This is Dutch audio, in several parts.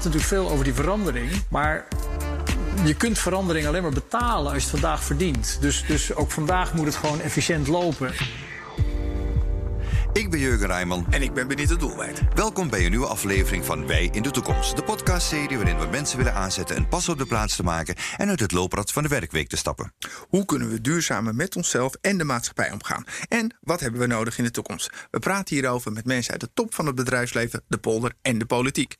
praten natuurlijk veel over die verandering. Maar je kunt verandering alleen maar betalen als je het vandaag verdient. Dus, dus ook vandaag moet het gewoon efficiënt lopen. Ik ben Jurgen Rijman. En ik ben Benito Doelwijd. Welkom bij een nieuwe aflevering van Wij in de Toekomst. De podcastserie waarin we mensen willen aanzetten een pas op de plaats te maken en uit het looprad van de werkweek te stappen. Hoe kunnen we duurzamer met onszelf en de maatschappij omgaan? En wat hebben we nodig in de toekomst? We praten hierover met mensen uit de top van het bedrijfsleven, de polder en de politiek.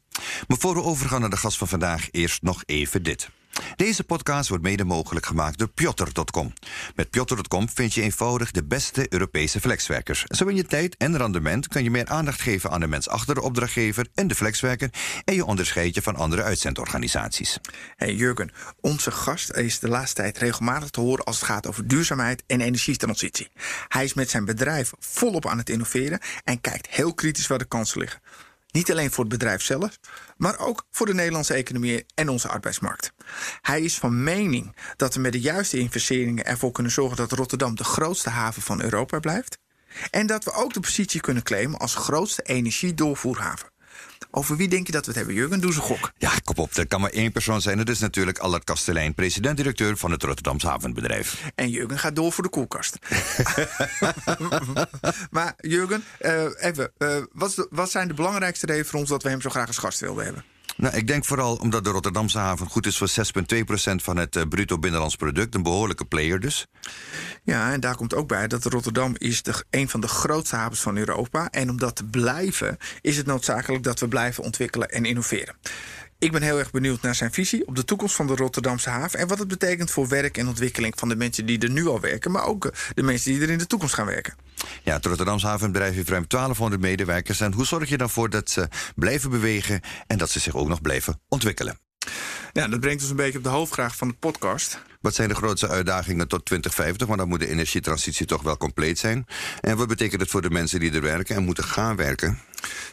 Maar voor we overgaan naar de gast van vandaag, eerst nog even dit. Deze podcast wordt mede mogelijk gemaakt door Pjotter.com. Met Pjotter.com vind je eenvoudig de beste Europese flexwerkers. Zo in je tijd en rendement kan je meer aandacht geven aan de mens achter de opdrachtgever en de flexwerker en je onderscheid je van andere uitzendorganisaties. Hey Jurgen, onze gast is de laatste tijd regelmatig te horen als het gaat over duurzaamheid en energietransitie. Hij is met zijn bedrijf volop aan het innoveren en kijkt heel kritisch waar de kansen liggen. Niet alleen voor het bedrijf zelf, maar ook voor de Nederlandse economie en onze arbeidsmarkt. Hij is van mening dat we met de juiste investeringen ervoor kunnen zorgen dat Rotterdam de grootste haven van Europa blijft. En dat we ook de positie kunnen claimen als grootste energiedoorvoerhaven. Over wie denk je dat we het hebben, Jurgen? Doe ze gok. Ja, kop op. Er kan maar één persoon zijn. Dat is natuurlijk Allard Kastelein, president-directeur van het Rotterdamse havenbedrijf. En Jurgen gaat door voor de koelkast. maar Jurgen, uh, even, uh, wat, wat zijn de belangrijkste redenen voor ons dat we hem zo graag als gast wilden hebben? Nou, ik denk vooral omdat de Rotterdamse haven goed is voor 6,2% van het uh, bruto binnenlands product. Een behoorlijke player dus. Ja, en daar komt ook bij dat Rotterdam is de, een van de grootste havens van Europa. En om dat te blijven is het noodzakelijk dat we blijven ontwikkelen en innoveren. Ik ben heel erg benieuwd naar zijn visie op de toekomst van de Rotterdamse haven. En wat het betekent voor werk en ontwikkeling van de mensen die er nu al werken. Maar ook de mensen die er in de toekomst gaan werken. Ja, het Rotterdamse havenbedrijf heeft ruim 1200 medewerkers. En hoe zorg je dan voor dat ze blijven bewegen en dat ze zich ook nog blijven ontwikkelen? Ja, dat brengt ons een beetje op de hoofdvraag van de podcast. Wat zijn de grootste uitdagingen tot 2050? Want dan moet de energietransitie toch wel compleet zijn. En wat betekent het voor de mensen die er werken en moeten gaan werken?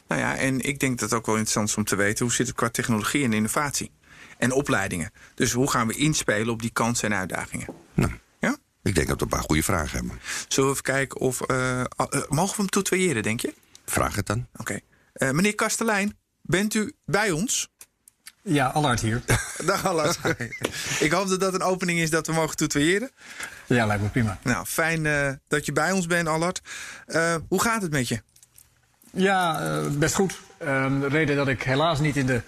Nou ja, en ik denk dat het ook wel interessant is om te weten... hoe zit het qua technologie en innovatie? En opleidingen. Dus hoe gaan we inspelen op die kansen en uitdagingen? Nou, ja? Ik denk dat we een paar goede vragen hebben. Zullen we even kijken of... Uh, uh, mogen we hem toetweeren, denk je? Vraag het dan. Oké. Okay. Uh, meneer Kastelein, bent u bij ons? Ja, Allard hier. Dag Allard. ik hoop dat dat een opening is dat we mogen tutoyeren. Ja, lijkt me prima. Nou, fijn uh, dat je bij ons bent, Allard. Uh, hoe gaat het met je? Ja, uh, best goed. Ehm, de reden dat ik helaas niet in de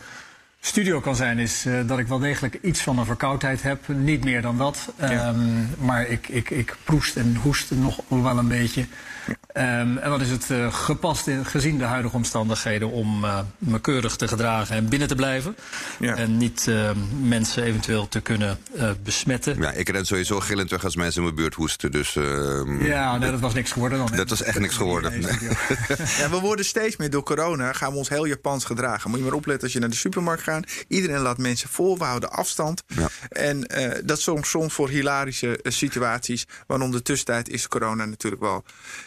studio kan zijn, is dat ik wel degelijk iets van een verkoudheid heb. Niet meer dan dat. Ja. Um, maar ik, ik, ik proest en hoest nog wel een beetje. Um, en wat is het uh, gepast in, gezien de huidige omstandigheden om uh, me keurig te gedragen en binnen te blijven. Ja. En niet uh, mensen eventueel te kunnen besmetten. Ja, ik ren sowieso gillend weg als mensen in mijn buurt hoesten. Dus, ehm, ja, nee, dat was niks geworden dan. Dat was echt niks geworden. ja, we worden steeds meer door corona, gaan we ons heel Japans gedragen. Moet je maar opletten als je naar de supermarkt gaat. Iedereen laat mensen voor, we houden afstand. Ja. En dat soms, soms voor hilarische situaties. Want om de tussentijd is corona natuurlijk wel...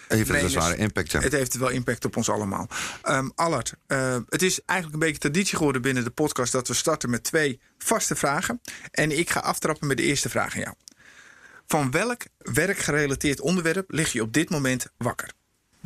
Heeft het een zware impact. Het heeft wel impact op ons allemaal. Um, Allard, uh, het is eigenlijk een beetje traditie geworden binnen de podcast... dat we starten met twee vaste vragen. En ik ga aftrappen met de eerste vraag aan jou. Van welk werkgerelateerd onderwerp lig je op dit moment wakker?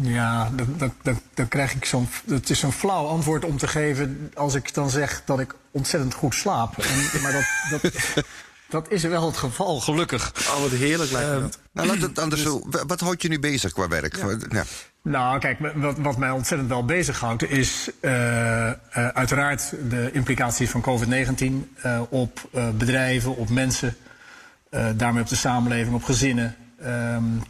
Ja, dan, dan, dan, dan krijg ik zo'n. Het is zo'n flauw antwoord om te geven als ik dan zeg dat ik ontzettend goed slaap. En, maar dat, dat, dat is wel het geval, gelukkig. Oh, wat heerlijk lijkt me uh, dat. Nou, laat het anders dus, zo. Wat houdt je nu bezig qua werk? Ja. Ja. Nou, kijk, wat, wat, mij ontzettend wel bezighoudt... is uh, uh, uiteraard de implicaties van COVID-19 op bedrijven, op mensen... daarmee op de samenleving, op gezinnen... Um,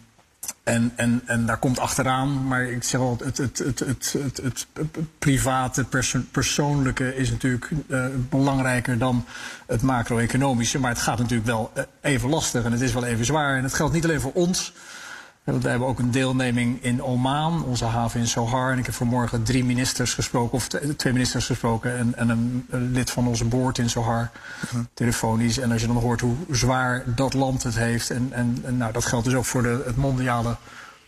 en, en, en daar komt achteraan, maar ik zeg wel, het, het, het, het, het, het, private, perso persoonlijke is natuurlijk uh, belangrijker dan het macro-economische. Maar het gaat natuurlijk wel even lastig en het is wel even zwaar. En het geldt niet alleen voor ons. We hebben ook een deelneming in Oman, onze haven in Sohar. En ik heb vanmorgen drie ministers gesproken, of twee ministers gesproken... en, en een, een, lid van onze boord in Sohar, uh-huh. telefonisch. En als je dan hoort hoe zwaar dat land het heeft... en, en, en nou, dat geldt dus ook voor de, het mondiale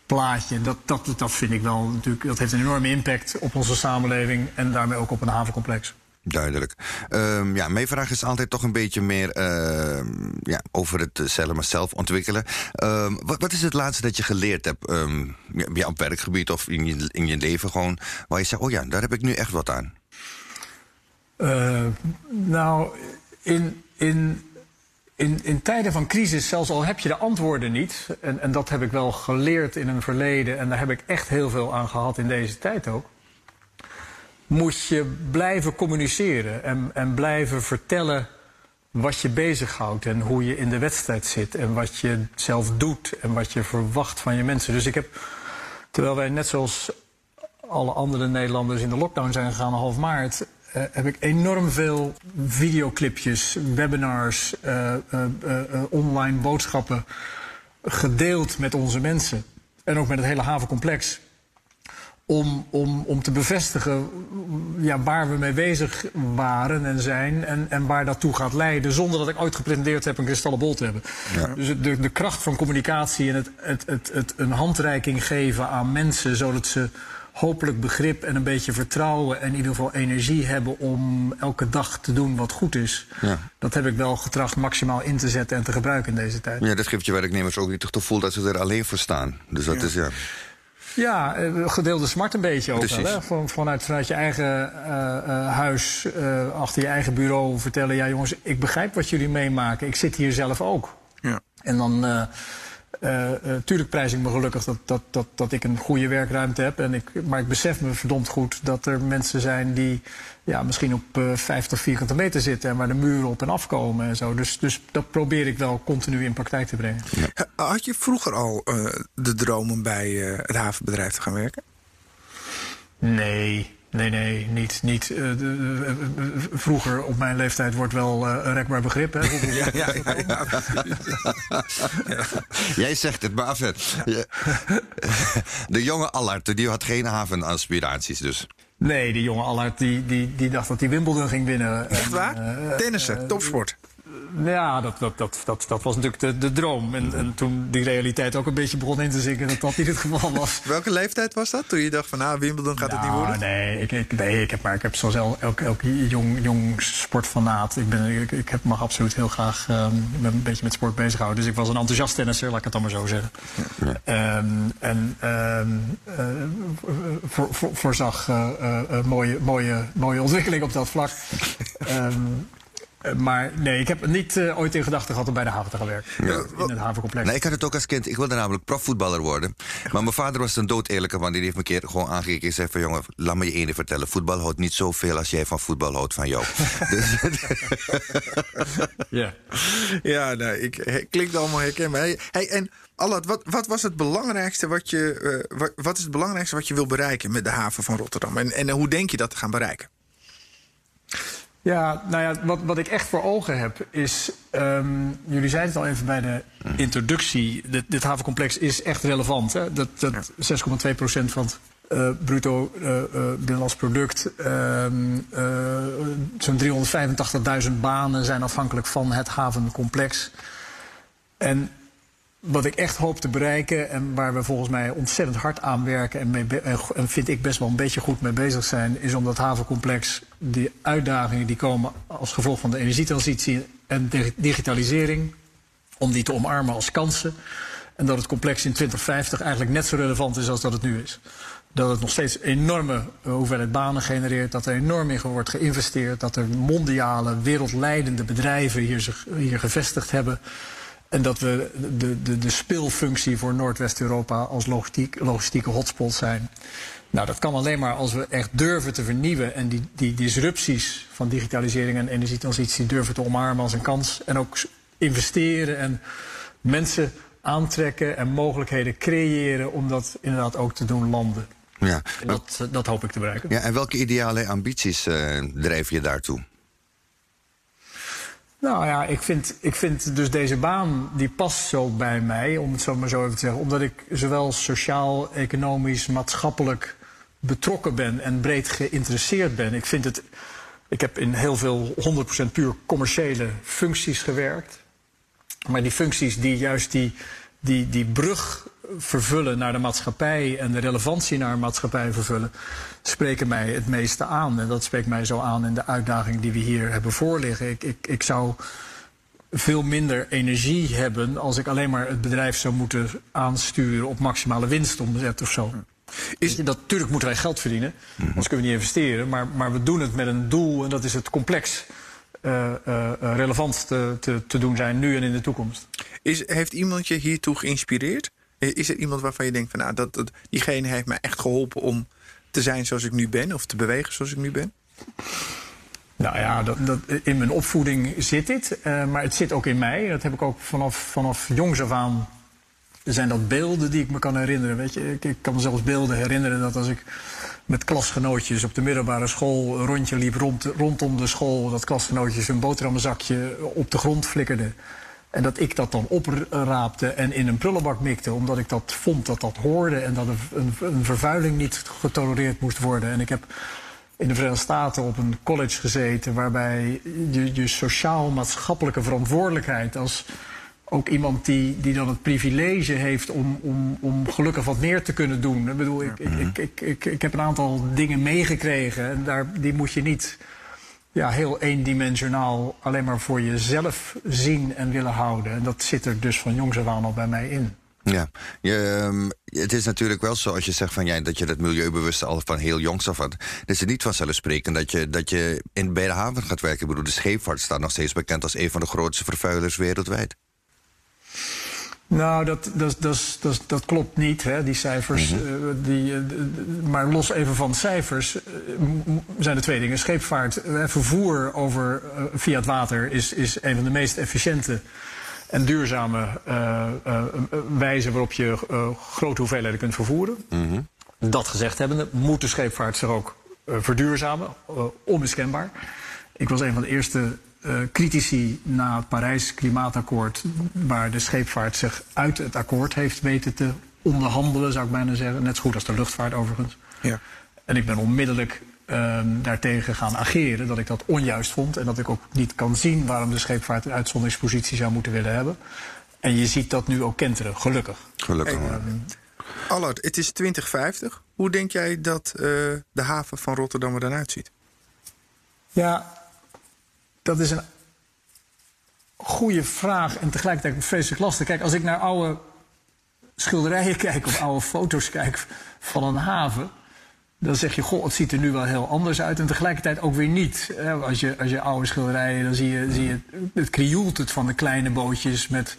plaatje. Dat, dat, dat vind ik wel natuurlijk... dat heeft een enorme impact op onze samenleving... en daarmee ook op een havencomplex. Duidelijk. Um, ja, mijn vraag is altijd toch een beetje meer uh, ja, over het zelf maar zelf ontwikkelen. Um, wat, wat, is het laatste dat je geleerd hebt um, ja, op werkgebied of in je, in je leven gewoon, waar je zegt, oh ja, daar heb ik nu echt wat aan? Uh, nou, in, in, in, in tijden van crisis, zelfs al heb je de antwoorden niet, en, en dat heb ik wel geleerd in een verleden, en daar heb ik echt heel veel aan gehad in deze tijd ook, moet je blijven communiceren en, en blijven vertellen wat je bezighoudt en hoe je in de wedstrijd zit en wat je zelf doet en wat je verwacht van je mensen. Dus ik heb, terwijl wij net zoals alle andere Nederlanders in de lockdown zijn gegaan half maart, uh, heb ik enorm veel videoclipjes, webinars, uh, uh, online boodschappen gedeeld met onze mensen. En ook met het hele havencomplex. Om, om, om te bevestigen ja, waar we mee bezig waren en zijn en, en waar dat toe gaat leiden. Zonder dat ik ooit gepretendeerd heb een kristallenbol te hebben. Ja. Dus de, de kracht van communicatie en het, het, het, het een handreiking geven aan mensen zodat ze hopelijk begrip en een beetje vertrouwen en in ieder geval energie hebben om elke dag te doen wat goed is. Ja. Dat heb ik wel getracht maximaal in te zetten en te gebruiken in deze tijd. Ja, dat geeft je werknemers ook niet het gevoel dat ze er alleen voor staan. Dus dat ja. is ja. Ja, eh, gedeelde smart een beetje ook wel. Hè? Van, vanuit, vanuit je eigen uh, uh, huis, uh, achter je eigen bureau vertellen... ja jongens, ik begrijp wat jullie meemaken. Ik zit hier zelf ook. Ja. En dan uh, tuurlijk prijs ik me gelukkig dat, dat, dat, dat ik een goede werkruimte heb. En ik, maar ik besef me verdomd goed dat er mensen zijn die ja, misschien op uh, 50 vierkante meter zitten en waar de muren op en afkomen en zo. Dus, dus dat probeer ik wel continu in praktijk te brengen. Ja. Had je vroeger al de droom om bij het havenbedrijf te gaan werken? Nee, Nee, nee, niet. niet uh, de, vroeger op mijn leeftijd wordt wel uh, een rekbaar begrip. Hè? ja, ja, ja, ja. Jij zegt het, maar afzet. De jonge Allard, die had geen havenaspiraties dus. Nee, die jonge Allard die, die, die dacht dat hij Wimbledon ging winnen. Echt waar? Tennissen, topsport. Ja, dat, dat, dat, dat, dat was natuurlijk de, de droom. En, en toen die realiteit ook een beetje begon in te zinken, dat dat niet het geval was. Welke leeftijd was dat? Toen je dacht van, nou, Wimbledon gaat het niet worden? Nee, ik, ik, nee, ik heb, maar ik heb zoals elk, elk jong, jong sportfanaat. Ik, ben, ik, ik heb, mag absoluut heel graag um, een beetje met sport bezig houden. Dus ik was een enthousiast tennisser, laat ik het dan maar zo zeggen. Ja. Um, en um, uh, voor, voor, voorzag uh, uh, mooie, mooie, mooie ontwikkeling op dat vlak. Uh, maar nee, ik heb niet uh, ooit in gedachten gehad om bij de haven te gaan werken. Ja. In het havencomplex. Nee, ik had het ook als kind. Ik wilde namelijk profvoetballer worden. Maar mijn vader was een dood eerlijke man. Die heeft me een keer gewoon aangekeken en zei van... jongen, laat me je ene vertellen. Voetbal houdt niet zoveel als jij van voetbal houdt van jou. dus, ja. Ja, nee, ik, klinkt allemaal herkenbaar. Hey, en Allard, wat, wat was het belangrijkste wat je... Uh, wat, wat is het belangrijkste wat je wil bereiken met de haven van Rotterdam? En, en hoe denk je dat te gaan bereiken? Ja, nou ja, wat, wat ik echt voor ogen heb is. Um, jullie zeiden het al even bij de introductie. Dit, dit havencomplex is echt relevant. Hè? Dat, dat ja. 6,2 procent van het uh, bruto uh, uh, binnenlands product. Zo'n 385.000 banen zijn afhankelijk van het havencomplex. En wat ik echt hoop te bereiken en waar we volgens mij ontzettend hard aan werken en, en vind ik best wel een beetje goed mee bezig zijn, is om dat havencomplex, die uitdagingen die komen als gevolg van de energietransitie en digitalisering, om die te omarmen als kansen. En dat het complex in 2050 eigenlijk net zo relevant is als dat het nu is. Dat het nog steeds enorme hoeveelheid banen genereert, dat er enorm in wordt geïnvesteerd, dat er mondiale, wereldleidende bedrijven hier, zich, hier gevestigd hebben. En dat we de, de, de speelfunctie voor Noordwest-Europa als logistiek, logistieke hotspot zijn. Nou, dat kan alleen maar als we echt durven te vernieuwen en die, die disrupties van digitalisering en energietransitie durven te omarmen als een kans. En ook investeren en mensen aantrekken en mogelijkheden creëren om dat inderdaad ook te doen landen. Ja. En dat, dat hoop ik te bereiken. Ja, en welke ideale ambities uh, drijf je daartoe? Nou ja, ik vind, ik vind dus deze baan, die past zo bij mij, om het zo maar zo even te zeggen. Omdat ik zowel sociaal, economisch, maatschappelijk betrokken ben en breed geïnteresseerd ben. Ik vind het, ik heb in heel veel 100% puur commerciële functies gewerkt. Maar die functies die juist die, die, die brug vervullen naar de maatschappij en de relevantie naar de maatschappij vervullen, spreken mij het meeste aan. En dat spreekt mij zo aan in de uitdaging die we hier hebben voorliggen. Ik, ik, ik zou veel minder energie hebben als ik alleen maar het bedrijf zou moeten aansturen op maximale winstomzet of zo. Is... Dat, natuurlijk moeten wij geld verdienen, mm anders kunnen we niet investeren. Maar, maar we doen het met een doel en dat is het complex uh, uh, relevant te, te, te, doen zijn nu en in de toekomst. Is, heeft iemand je hiertoe geïnspireerd? Is er iemand waarvan je denkt van nou, dat, dat, diegene heeft mij echt geholpen om te zijn zoals ik nu ben of te bewegen zoals ik nu ben? Nou ja, dat, dat, in mijn opvoeding zit dit, uh, maar het zit ook in mij. Dat heb ik ook vanaf, vanaf jongs af aan. Zijn dat beelden die ik me kan herinneren? Weet je, ik, kan me zelfs beelden herinneren dat als ik met klasgenootjes op de middelbare school een rondje liep rond, rondom de school, dat klasgenootjes een boterhammenzakje op de grond flikkerden. En dat ik dat dan opraapte en in een prullenbak mikte, omdat ik dat vond dat dat hoorde en dat een, een vervuiling niet getolereerd moest worden. En ik heb in de Verenigde Staten op een college gezeten waarbij je, je sociaal-maatschappelijke verantwoordelijkheid als ook iemand die, die dan het privilege heeft om, om, om gelukkig wat meer te kunnen doen. Ik bedoel, ik, ik, ik, ik, ik, heb een aantal dingen meegekregen en daar, die moet je niet ja, heel eendimensionaal alleen maar voor jezelf zien en willen houden. En dat zit er dus van jongs af aan al bij mij in. Ja, je, um, het is natuurlijk wel zo als je zegt van, ja, dat je dat milieubewust al van heel jongs af had. Het is niet vanzelfsprekend dat je, dat je in, bij de haven gaat werken. Ik bedoel, de scheepvaart staat nog steeds bekend als een van de grootste vervuilers wereldwijd. Nou, dat, dat, dat, dat, dat klopt niet, hè, die cijfers. Mm -hmm. uh, die, uh, maar los even van cijfers uh, zijn er twee dingen. Scheepvaart, vervoer over, via het water is, is een van de meest efficiënte en duurzame wijze waarop je grote hoeveelheden kunt vervoeren. Mm -hmm. Dat gezegd hebbende, moet de scheepvaart zich ook verduurzamen, onmiskenbaar. Ik was een van de eerste uh, critici na het Parijs Klimaatakkoord, waar de scheepvaart zich uit het akkoord heeft weten te onderhandelen, zou ik bijna zeggen. Net zo goed als de luchtvaart overigens. Ja. En ik ben onmiddellijk um, daartegen gaan ageren, dat ik dat onjuist vond en dat ik ook niet kan zien waarom de scheepvaart een uitzonderingspositie zou moeten willen hebben. En je ziet dat nu ook kenteren, gelukkig. Gelukkig. Hey, um, Allard, het is 2050. Hoe denk jij dat uh, de haven van Rotterdam er dan uitziet? Ja, dat is een goede vraag en tegelijkertijd vreselijk lastig. Kijk, als ik naar oude schilderijen kijk of oude foto's kijk van een haven. Dan zeg je, goh, het ziet er nu wel heel anders uit. En tegelijkertijd ook weer niet. Als je, als je oude schilderijen, dan zie je, zie je het krioelt het van de kleine bootjes met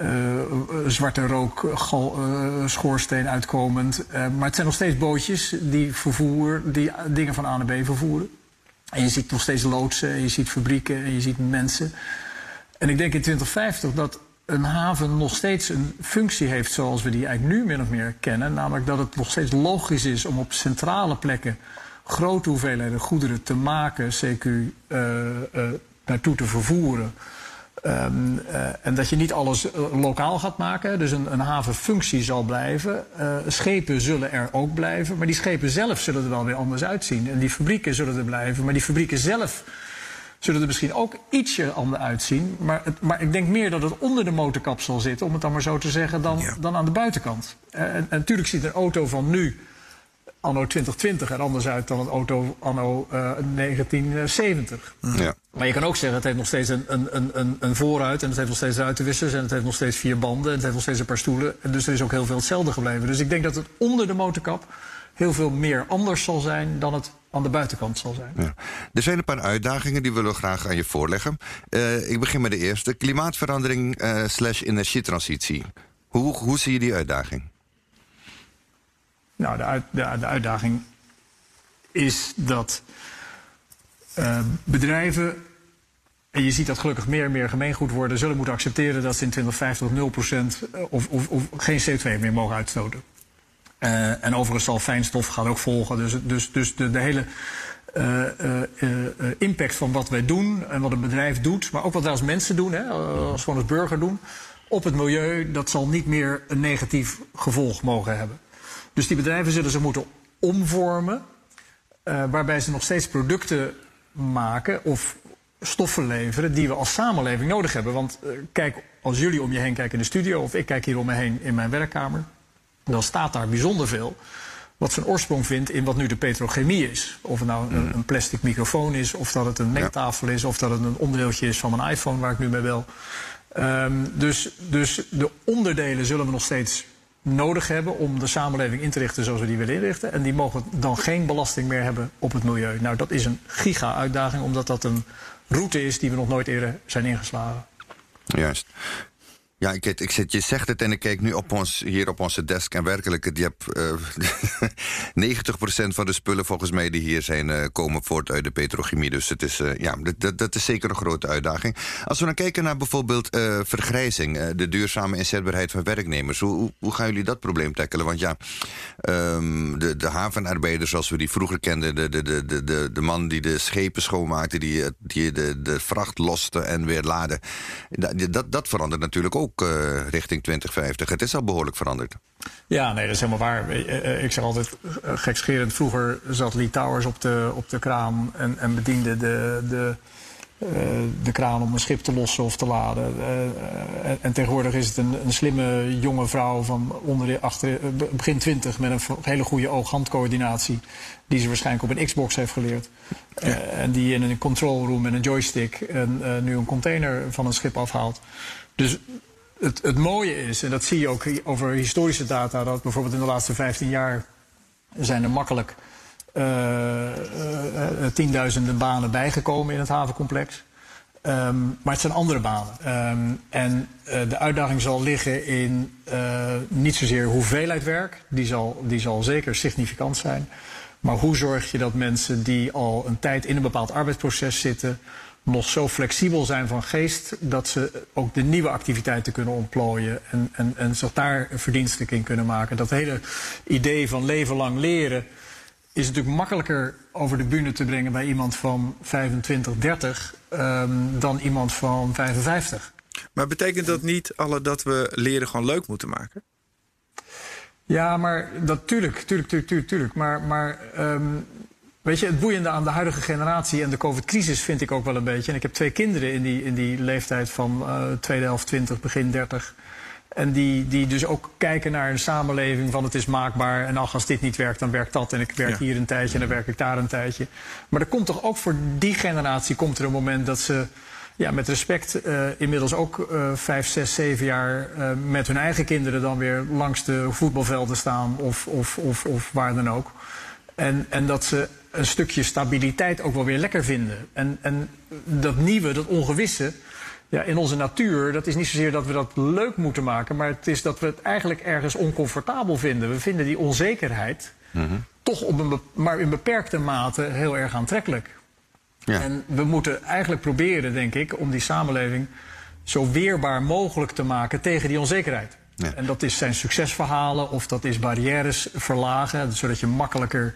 uh, zwarte rook, uh, schoorsteen uitkomend. Uh, maar het zijn nog steeds bootjes die, vervoer, die dingen van A naar B vervoeren. En je ziet nog steeds loodsen, en je ziet fabrieken en je ziet mensen. En ik denk in 2050 dat een haven nog steeds een functie heeft zoals we die eigenlijk nu min of meer kennen. Namelijk dat het nog steeds logisch is om op centrale plekken grote hoeveelheden goederen te maken, CQ, uh, uh, naartoe te vervoeren. Um, uh, en dat je niet alles uh, lokaal gaat maken. Dus een, een havenfunctie zal blijven. Uh, schepen zullen er ook blijven. Maar die schepen zelf zullen er wel weer anders uitzien. En die fabrieken zullen er blijven. Maar die fabrieken zelf zullen er misschien ook ietsje anders uitzien. Maar, het, maar ik denk meer dat het onder de motorkap zal zitten, om het dan maar zo te zeggen, dan, ja. dan aan de buitenkant. En, en natuurlijk ziet een auto van nu anno 2020 er anders uit dan een auto anno uh, 1970. Ja. Maar je kan ook zeggen, het heeft nog steeds een, een, een, een vooruit... en het heeft nog steeds ruitenwissers en het heeft nog steeds vier banden... en het heeft nog steeds een paar stoelen. En dus er is ook heel veel hetzelfde gebleven. Dus ik denk dat het onder de motorkap heel veel meer anders zal zijn... dan het aan de buitenkant zal zijn. Ja. Er zijn een paar uitdagingen die willen we graag aan je voorleggen. Uh, ik begin met de eerste. Klimaatverandering uh, slash energietransitie. Hoe, hoe zie je die uitdaging? Nou, de, de, uitdaging is dat uh, bedrijven, en je ziet dat gelukkig meer en meer gemeengoed worden, zullen moeten accepteren dat ze in 2050 0% of, of, of geen CO2 meer mogen uitstoten. Uh, en overigens zal fijnstof gaan ook volgen. Dus, dus, dus de, de hele impact van wat wij doen en wat een bedrijf doet, maar ook wat wij als mensen doen, hè, als gewoon als burger doen, op het milieu, dat zal niet meer een negatief gevolg mogen hebben. Dus die bedrijven zullen ze moeten omvormen, waarbij ze nog steeds producten maken of stoffen leveren die we als samenleving nodig hebben. Want kijk, als jullie om je heen kijken in de studio of ik kijk hier om me heen in mijn werkkamer dan staat daar bijzonder veel wat zijn oorsprong vindt in wat nu de petrochemie is. Of het nou een, een plastic microfoon is, of dat het een mengtafel is, of dat het een onderdeeltje is van mijn iPhone waar ik nu mee bel. Um, dus, dus de onderdelen zullen we nog steeds nodig hebben om de samenleving in te richten zoals we die willen inrichten. En die mogen dan geen belasting meer hebben op het milieu. Nou, dat is een giga-uitdaging, omdat dat een route is die we nog nooit eerder zijn ingeslagen. Juist. Ja, ik, ik je zegt het en ik kijk nu op ons, hier op onze desk. En werkelijk, je hebt uh, 90% van de spullen volgens mij die hier zijn, uh, komen voort uit de petrochemie. Dus het is, uh, ja, dat, dat, is zeker een grote uitdaging. Als we dan kijken naar bijvoorbeeld uh, vergrijzing, de duurzame inzetbaarheid van werknemers. Hoe, hoe, gaan jullie dat probleem tackelen? Want ja, um, de, de havenarbeiders zoals we die vroeger kenden, de, de, de, de, de man die de schepen schoonmaakte, die, die de, de vracht loste en weer laden. Dat, dat, dat verandert natuurlijk ook ook uh, richting 2050. Het is al behoorlijk veranderd. Ja, nee, dat is helemaal waar. Ik zeg altijd gekscherend, vroeger zat Lee Towers op de, op de kraan en, en bediende de, de, uh, de kraan om een schip te lossen of te laden. Uh, en, en, tegenwoordig is het een, een, slimme jonge vrouw van onder de, achter, begin 20 met een hele goede oog-handcoördinatie. Die ze waarschijnlijk op een Xbox heeft geleerd. Ja. en die in een control room met een joystick en, nu een container van een schip afhaalt. Dus het, het mooie is, en dat zie je ook over historische data, dat bijvoorbeeld in de laatste 15 jaar zijn er makkelijk uh, uh, tienduizenden banen bijgekomen in het havencomplex. Um, maar het zijn andere banen. Um, en uh, de uitdaging zal liggen in niet zozeer hoeveelheid werk, die zal, die zal zeker significant zijn. Maar hoe zorg je dat mensen die al een tijd in een bepaald arbeidsproces zitten, nog zo flexibel zijn van geest dat ze ook de nieuwe activiteiten kunnen ontplooien en, en, en zich daar verdienstelijk in kunnen maken. Dat hele idee van leven lang leren is natuurlijk makkelijker over de bühne te brengen bij iemand van 25, 30 um, dan iemand van 55. Maar betekent dat niet alle dat we leren gewoon leuk moeten maken? Ja, maar dat tuurlijk, tuurlijk, tuurlijk, tuurlijk. Maar, maar um, Weet je, het boeiende aan de huidige generatie en de COVID-crisis vind ik ook wel een beetje. En ik heb twee kinderen in die, in die leeftijd van uh, tweede helft 20, begin 30. En die, die dus ook kijken naar een samenleving van het is maakbaar. En ach, als dit niet werkt, dan werkt dat. En ik werk ja. hier een tijdje en dan werk ik daar een tijdje. Maar er komt toch ook voor die generatie komt er een moment dat ze ja, met respect uh, inmiddels ook uh, vijf, zes, zeven jaar uh, met hun eigen kinderen dan weer langs de voetbalvelden staan of, of, of, of waar dan ook. En, en dat ze een stukje stabiliteit ook wel weer lekker vinden. En, en dat nieuwe, dat ongewisse, ja, in onze natuur, dat is niet zozeer dat we dat leuk moeten maken, maar het is dat we het eigenlijk ergens oncomfortabel vinden. We vinden die onzekerheid mm -hmm. toch op een, maar in beperkte mate heel erg aantrekkelijk. Ja. En we moeten eigenlijk proberen, denk ik, om die samenleving zo weerbaar mogelijk te maken tegen die onzekerheid. En dat is zijn succesverhalen of dat is barrières verlagen, zodat je makkelijker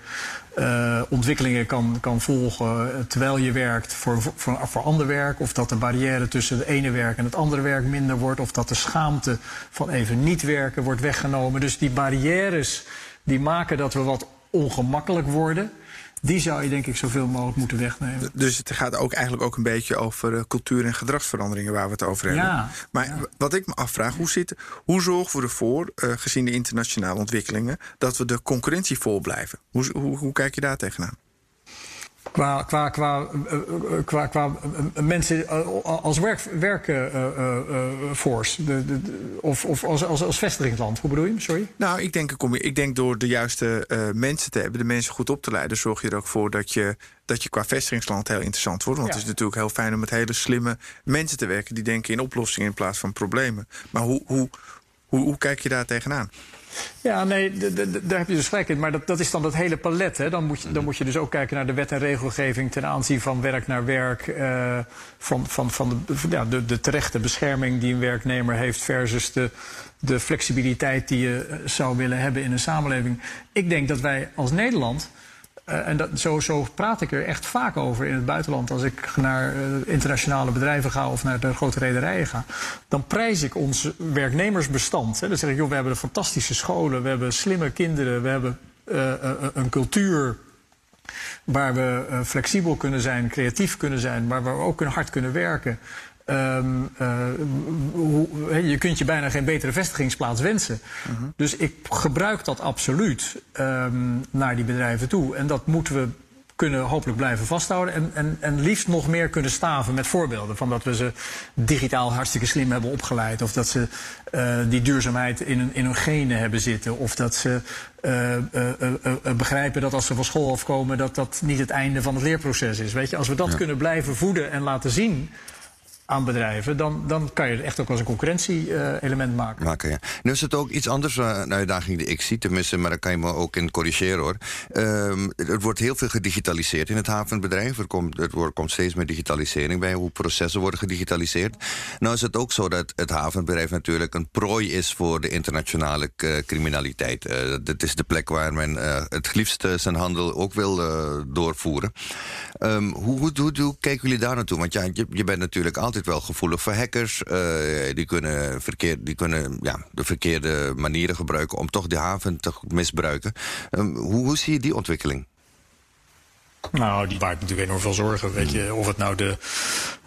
uh, ontwikkelingen kan, kan volgen terwijl je werkt voor, voor, voor ander werk. Of dat de barrière tussen het ene werk en het andere werk minder wordt. Of dat de schaamte van even niet werken wordt weggenomen. Dus die barrières die maken dat we wat ongemakkelijk worden. Die zou je denk ik zoveel mogelijk moeten wegnemen. Dus het gaat ook eigenlijk ook een beetje over uh, cultuur- en gedragsveranderingen waar we het over hebben. Ja, maar ja. wat ik me afvraag, hoe, zit, hoe zorgen we ervoor, uh, gezien de internationale ontwikkelingen, dat we de concurrentie vol blijven? Hoe, hoe, hoe kijk je daar tegenaan? Qua, qua, qua, qua, qua mensen als werkforce werk, uh, of, of als, als, als vestigingsland. Hoe bedoel je? Sorry? Nou, ik denk, ik denk door de juiste uh, mensen te hebben, de mensen goed op te leiden, zorg je er ook voor dat je, dat je qua vestigingsland heel interessant wordt. Want ja. het is natuurlijk heel fijn om met hele slimme mensen te werken die denken in oplossingen in plaats van problemen. Maar hoe, hoe, hoe, hoe kijk je daar tegenaan? Ja, nee, daar heb je dus gelijk in. Maar dat, dat is dan dat hele palet. Hè. Dan, moet je, dan moet je dus ook kijken naar de wet en regelgeving ten aanzien van werk naar werk. Uh, van van, van de, ja, de, de terechte bescherming die een werknemer heeft versus de, de flexibiliteit die je zou willen hebben in een samenleving. Ik denk dat wij als Nederland. Uh, en dat, zo, zo praat ik er echt vaak over in het buitenland. Als ik naar uh, internationale bedrijven ga of naar de grote rederijen ga. Dan prijs ik ons werknemersbestand. Hè. Dan zeg ik, joh, we hebben fantastische scholen. We hebben slimme kinderen. We hebben uh, een cultuur waar we flexibel kunnen zijn, creatief kunnen zijn. Maar waar we ook hard kunnen werken. Um, uh, hoe, je kunt je bijna geen betere vestigingsplaats wensen. Uh -huh. Dus ik gebruik dat absoluut um, naar die bedrijven toe. En dat moeten we kunnen hopelijk blijven vasthouden. En, en, en liefst nog meer kunnen staven met voorbeelden. Van dat we ze digitaal hartstikke slim hebben opgeleid. Of dat ze uh, die duurzaamheid in hun, in hun genen hebben zitten. Of dat ze uh, uh, begrijpen dat als ze van school afkomen... dat dat niet het einde van het leerproces is. Weet je, als we dat ja. kunnen blijven voeden en laten zien aan bedrijven, dan, dan kan je het echt ook als een concurrentie-element maken. maken ja. Nu is het ook iets anders uh, een uitdaging die ik zie, tenminste, maar daar kan je me ook in corrigeren hoor. Um, er wordt heel veel gedigitaliseerd in het havenbedrijf. Er komt, wordt, komt steeds meer digitalisering bij, hoe processen worden gedigitaliseerd. Nou is het ook zo dat het havenbedrijf natuurlijk een prooi is voor de internationale uh, criminaliteit. Uh, dat is de plek waar men het liefst zijn handel ook wil doorvoeren. Hoe, hoe, hoe, hoe kijken jullie daar naartoe? Want ja, je, je bent natuurlijk altijd wel gevoelig voor hackers. Uh, die kunnen, verkeer, die kunnen ja, de verkeerde manieren gebruiken om toch de haven te misbruiken. Um, hoe, hoe zie je die ontwikkeling? Nou, die baart natuurlijk enorm veel zorgen. Weet je, of het nou de,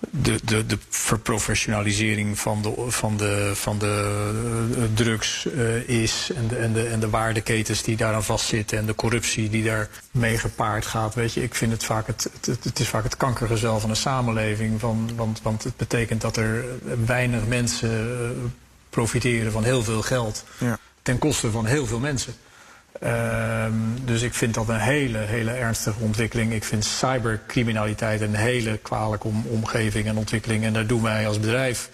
de, de, de verprofessionalisering van de, van de, van de drugs uh, is. En de, en, de, en de waardeketens die daaraan vastzitten. En de corruptie die daar mee gepaard gaat. Weet je, ik vind het vaak het, het, het is vaak het kankergezel van een samenleving. Van, want, want het betekent dat er weinig mensen uh, profiteren van heel veel geld. Ja. Ten koste van heel veel mensen. Uh, dus ik vind dat een hele, hele ernstige ontwikkeling. Ik vind cybercriminaliteit een hele kwalijke om, omgeving en ontwikkeling. En daar doen wij als bedrijf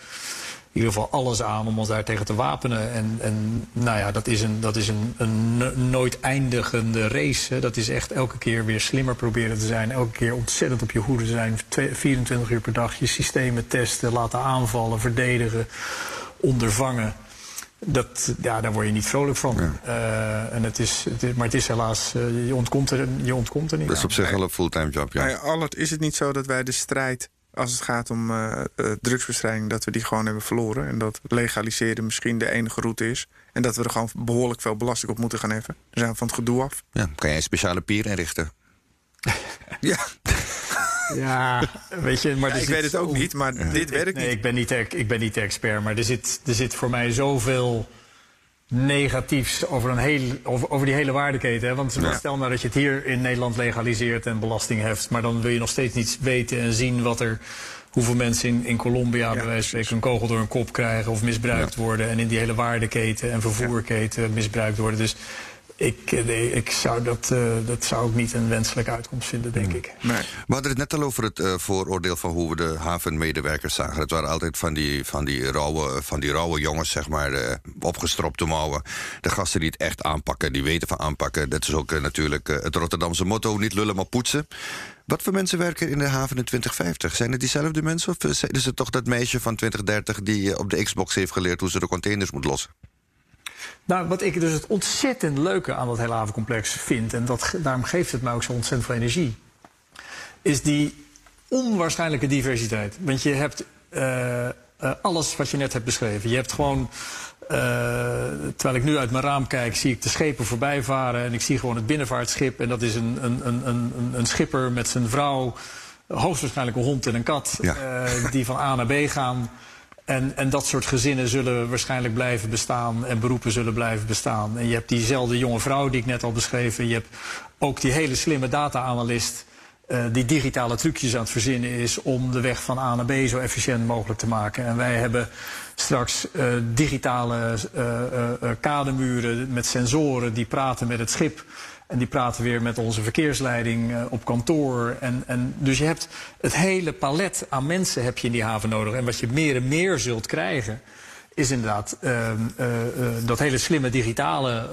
in ieder geval alles aan om ons daar tegen te wapenen. En, en nou ja, dat is een, dat is een, een nooit eindigende race. Hè. Dat is echt elke keer weer slimmer proberen te zijn. Elke keer ontzettend op je hoede zijn. 24 uur per dag je systemen testen, laten aanvallen, verdedigen, ondervangen. Dat, ja, daar word je niet vrolijk van. Ja. Uh, en het is, het is, maar het is helaas, uh, je, ontkomt er, je ontkomt er niet Dat is op zich wel een fulltime job, ja. Is het niet zo dat wij de strijd, als het gaat om uh, drugsbestrijding... dat we die gewoon hebben verloren? En dat legaliseren misschien de enige route is? En dat we er gewoon behoorlijk veel belasting op moeten gaan heffen? Dan zijn we van het gedoe af. Ja, kan jij een speciale pier inrichten? ja. Ja, weet je, maar ja, ik weet het ook niet, maar ja. dit werkt nee, niet. Ik ben niet, ik ben niet de expert, maar er zit, er zit voor mij zoveel negatiefs over, een heel, over, over die hele waardeketen. Hè? Want ja. stel nou dat je het hier in Nederland legaliseert en belasting heft, maar dan wil je nog steeds niet weten en zien wat er hoeveel mensen in, in Colombia ja, bij wijze van spreken een kogel door hun kop krijgen of misbruikt ja. worden. En in die hele waardeketen en vervoerketen misbruikt worden. Dus ik, nee, ik zou dat, uh, dat zou ik niet een wenselijke uitkomst vinden, denk ik. Nee. We hadden het net al over het uh, vooroordeel van hoe we de havenmedewerkers zagen. Het waren altijd van die, van die, rauwe, van die rauwe jongens, zeg maar, uh, opgestropte mouwen. De gasten die het echt aanpakken, die weten van aanpakken. Dat is ook uh, natuurlijk het Rotterdamse motto, niet lullen maar poetsen. Wat voor mensen werken in de haven in 2050? Zijn het diezelfde mensen of is het toch dat meisje van 2030 die op de Xbox heeft geleerd hoe ze de containers moet lossen? Nou, wat ik dus het ontzettend leuke aan dat hele havencomplex vind, en dat, daarom geeft het mij ook zo ontzettend veel energie, is die onwaarschijnlijke diversiteit. Want je hebt uh, uh, alles wat je net hebt beschreven. Je hebt gewoon, uh, terwijl ik nu uit mijn raam kijk, zie ik de schepen voorbij varen en ik zie gewoon het binnenvaartschip. En dat is een, een, een, een, een schipper met zijn vrouw, hoogstwaarschijnlijk een hond en een kat, ja. die van A naar B gaan. En, en, dat soort gezinnen zullen waarschijnlijk blijven bestaan en beroepen zullen blijven bestaan. En je hebt diezelfde jonge vrouw die ik net al beschreef. Je hebt ook die hele slimme data-analyst uh, die digitale trucjes aan het verzinnen is om de weg van A naar B zo efficiënt mogelijk te maken. En wij hebben straks uh, digitale uh, kademuren met sensoren die praten met het schip. En die praten weer met onze verkeersleiding uh, op kantoor. En, en, dus je hebt het hele palet aan mensen heb je in die haven nodig. En wat je meer en meer zult krijgen, is inderdaad uh, uh, dat hele slimme digitale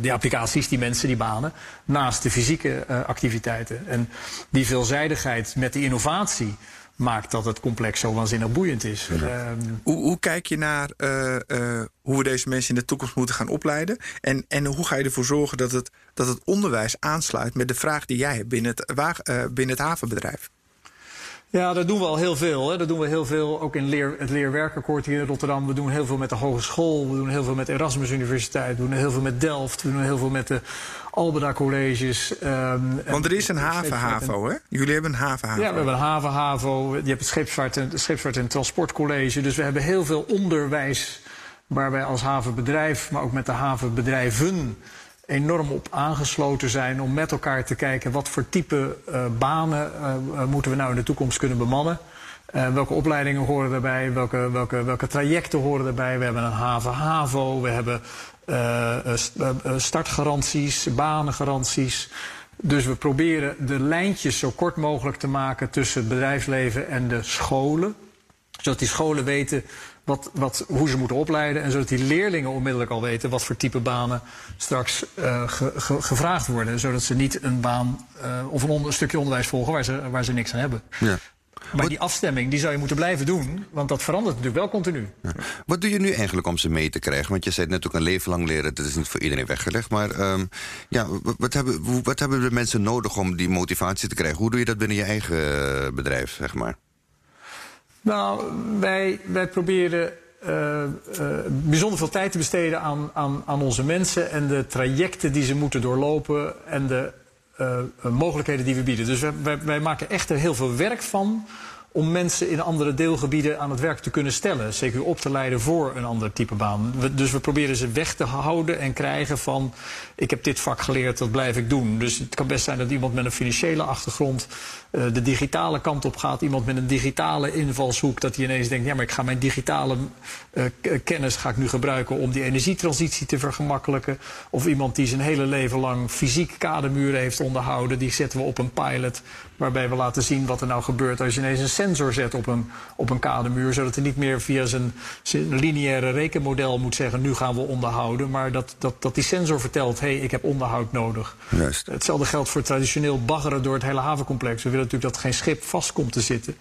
die applicaties, die mensen, die banen, naast de fysieke activiteiten. En die veelzijdigheid met die innovatie maakt dat het complex zo waanzinnig boeiend is. Ja. Um, hoe, hoe, kijk je naar uh, uh, hoe we deze mensen in de toekomst moeten gaan opleiden? En, en hoe ga je ervoor zorgen dat het, dat het onderwijs aansluit met de vraag die jij hebt binnen het, uh, binnen het havenbedrijf? Ja, daar doen we al heel veel. Hè. Dat doen we heel veel ook in leer, het leerwerkakkoord hier in Rotterdam. We doen heel veel met de hogeschool. We doen heel veel met Erasmus Universiteit. We doen heel veel met Delft. We doen heel veel met de Albeda colleges. Um, Want er is een haven-HAVO, hè? Jullie hebben een haven-HAVO. Ja, we hebben een haven-HAVO. Je hebt het scheepsvaart en, scheepsvaart en transportcollege. Dus we hebben heel veel onderwijs waar wij als havenbedrijf, maar ook met de havenbedrijven enorm op aangesloten zijn om met elkaar te kijken wat voor type uh, banen uh, moeten we nou in de toekomst kunnen bemannen. Welke opleidingen horen daarbij? Welke, welke, welke trajecten horen daarbij? We hebben een haven-havo, we hebben startgaranties, banengaranties. Dus we proberen de lijntjes zo kort mogelijk te maken tussen het bedrijfsleven en de scholen. Zodat die scholen weten wat, wat, hoe ze moeten opleiden. En zodat die leerlingen onmiddellijk al weten wat voor type banen straks uh, ge, ge, gevraagd worden. Zodat ze niet een baan uh, of een, onder, een, stukje onderwijs volgen waar ze, waar ze niks aan hebben. Ja. Maar die afstemming die zou je moeten blijven doen, want dat verandert natuurlijk wel continu. Ja. Wat doe je nu eigenlijk om ze mee te krijgen? Want je zei net ook een leven lang leren, dat is niet voor iedereen weggelegd. Maar um, ja, wat hebben, wat hebben de mensen nodig om die motivatie te krijgen? Hoe doe je dat binnen je eigen bedrijf, zeg maar? Nou, wij, wij proberen uh, uh, bijzonder veel tijd te besteden aan, aan, aan onze mensen en de trajecten die ze moeten doorlopen en de uh, mogelijkheden die we bieden. Dus wij, wij, maken echt er heel veel werk van om mensen in andere deelgebieden aan het werk te kunnen stellen. CQ op te leiden voor een ander type baan. Dus we proberen ze weg te houden en krijgen van... ik heb dit vak geleerd, dat blijf ik doen. Dus het kan best zijn dat iemand met een financiële achtergrond... Uh, de digitale kant op gaat. Iemand met een digitale invalshoek. Dat hij ineens denkt, ja, maar ik ga mijn digitale uh, kennis ga ik nu gebruiken... om die energietransitie te vergemakkelijken. Of iemand die zijn hele leven lang fysiek kadermuren heeft onderhouden... die zetten we op een pilot waarbij we laten zien wat er nou gebeurt als je ineens een sensor zet op een, op een kadermuur. Zodat hij niet meer via zijn, zijn lineaire rekenmodel moet zeggen: nu gaan we onderhouden. Maar dat, dat, dat die sensor vertelt: hé, hey, ik heb onderhoud nodig. Juist. Hetzelfde geldt voor traditioneel baggeren door het hele havencomplex. We willen natuurlijk dat geen schip vast komt te zitten.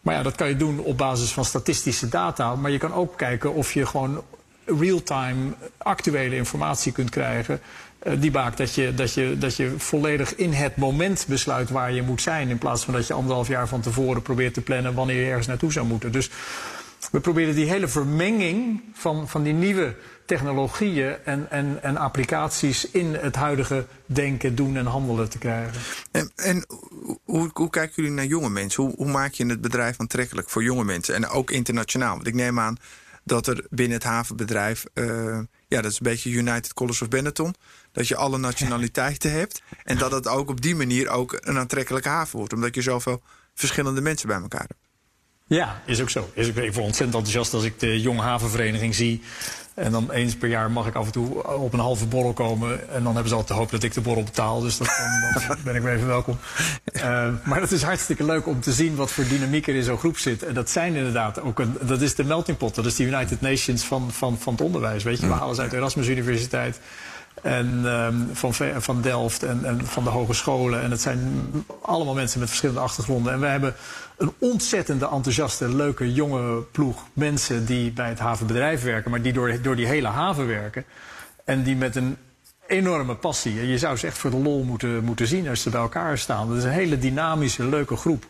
Maar ja, dat kan je doen op basis van statistische data. Maar je kan ook kijken of je gewoon real-time actuele informatie kunt krijgen. Uh, die maakt dat je, dat, je, dat je volledig in het moment besluit waar je moet zijn. In plaats van dat je anderhalf jaar van tevoren probeert te plannen wanneer je ergens naartoe zou moeten. Dus we proberen die hele vermenging van, van die nieuwe technologieën en, en, en applicaties in het huidige denken, doen en handelen te krijgen. En, en hoe, hoe kijken jullie naar jonge mensen? Hoe, hoe maak je het bedrijf aantrekkelijk voor jonge mensen? En ook internationaal. Want ik neem aan dat er binnen het havenbedrijf, uh, ja, dat is een beetje United Colors of Benetton, dat je alle nationaliteiten hebt en dat het ook op die manier ook een aantrekkelijke haven wordt, omdat je zoveel verschillende mensen bij elkaar hebt. Ja, is ook zo. Is ook, ik word ontzettend enthousiast als ik de Jonge Havenvereniging zie. En dan eens per jaar mag ik af en toe op een halve borrel komen. En dan hebben ze altijd de hoop dat ik de borrel betaal. Dus dat, dan, dan ben ik weer even welkom. Uh, maar het is hartstikke leuk om te zien wat voor dynamiek er in zo'n groep zit. En dat zijn inderdaad ook een, dat is de melting pot. Dat is de United Nations van, van, van het onderwijs. Weet je, we halen ze uit de Erasmus Universiteit. En um, van, van Delft en, en van de hogescholen. En het zijn allemaal mensen met verschillende achtergronden. En wij hebben een ontzettende enthousiaste, leuke, jonge ploeg mensen die bij het havenbedrijf werken, maar die door, door die hele haven werken. En die met een enorme passie. Je zou ze echt voor de lol moeten, moeten zien als ze bij elkaar staan. Dat is een hele dynamische, leuke groep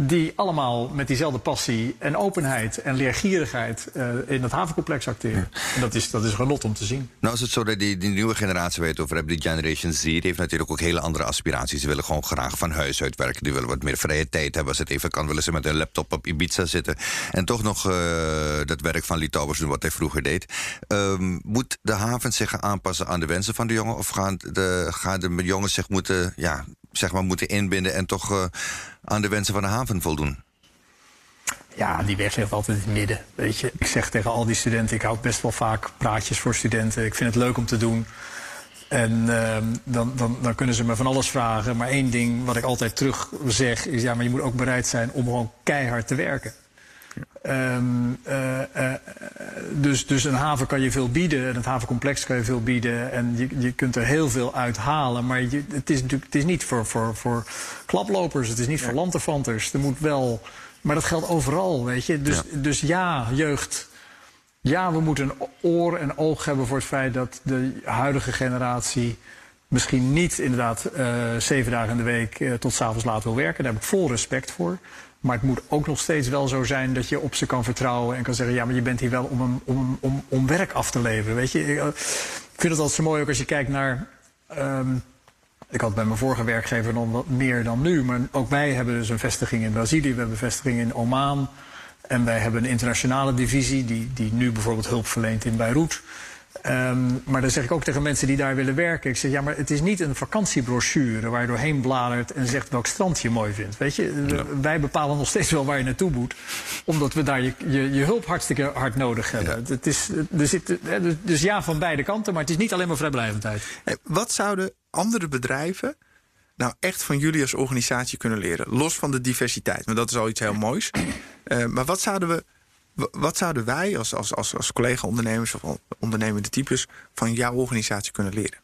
die allemaal met diezelfde passie en openheid en leergierigheid uh, in het havencomplex acteren. En dat is, dat is genot om te zien. Nou is het zo dat die, die nieuwe generatie het over hebt, die Generation Z, die heeft natuurlijk ook hele andere aspiraties. Ze willen gewoon graag van huis uit werken. Die willen wat meer vrije tijd hebben. Als het even kan, willen ze met een laptop op Ibiza zitten. En toch nog uh, dat werk van Litouwers doen wat hij vroeger deed. Um, moet de haven zich aanpassen aan de wensen van de jongen? Of gaan de, gaan de jongens zich moeten, ja, zeg maar, moeten inbinden en toch uh, aan de wensen van de haven voldoen? Ja, die weg ligt altijd in het midden. Weet je, ik zeg tegen al die studenten, ik houd best wel vaak praatjes voor studenten. Ik vind het leuk om te doen. En uh, dan, dan, dan kunnen ze me van alles vragen. Maar één ding wat ik altijd terug zeg is: ja, maar je moet ook bereid zijn om gewoon keihard te werken. Um, uh, uh, dus, dus een haven kan je veel bieden en het havencomplex kan je veel bieden. En je, je kunt er heel veel uit halen. Maar je, het is natuurlijk het is niet voor, voor, voor klaplopers, het is niet ja. voor lanterfanters. Er moet wel. Maar dat geldt overal, weet je. Dus ja, dus ja jeugd. Ja, we moeten een oor en oog hebben voor het feit dat de huidige generatie misschien niet inderdaad uh, zeven dagen in de week tot s'avonds laat wil werken. Daar heb ik vol respect voor. Maar het moet ook nog steeds wel zo zijn dat je op ze kan vertrouwen en kan zeggen: ja, maar je bent hier wel om, om, om, om werk af te leveren. Weet je, ik, vind het altijd zo mooi ook als je kijkt naar. Um, ik had bij mijn vorige werkgever dan wat meer dan nu. Maar ook wij hebben dus een vestiging in Brazilië, we hebben een vestiging in Oman. En wij hebben een internationale divisie die, die nu bijvoorbeeld hulp verleent in Beirut. Ehm, maar dan zeg ik ook tegen mensen die daar willen werken. Ik zeg, ja, maar het is niet een vakantiebrochure waar je doorheen bladert en zegt welk strand je mooi vindt. Weet je, wij bepalen nog steeds wel waar je naartoe moet. Omdat we daar je, je, je hulp hartstikke hard nodig hebben. Het is, er zit, dus, dus ja, van beide kanten, maar het is niet alleen maar vrijblijvendheid. Wat zouden andere bedrijven nou echt van jullie als organisatie kunnen leren? Los van de diversiteit, maar dat is al iets heel moois. Uh, maar wat zouden we wat zouden wij als, als, als, als collega-ondernemers of ondernemende types van jouw organisatie kunnen leren?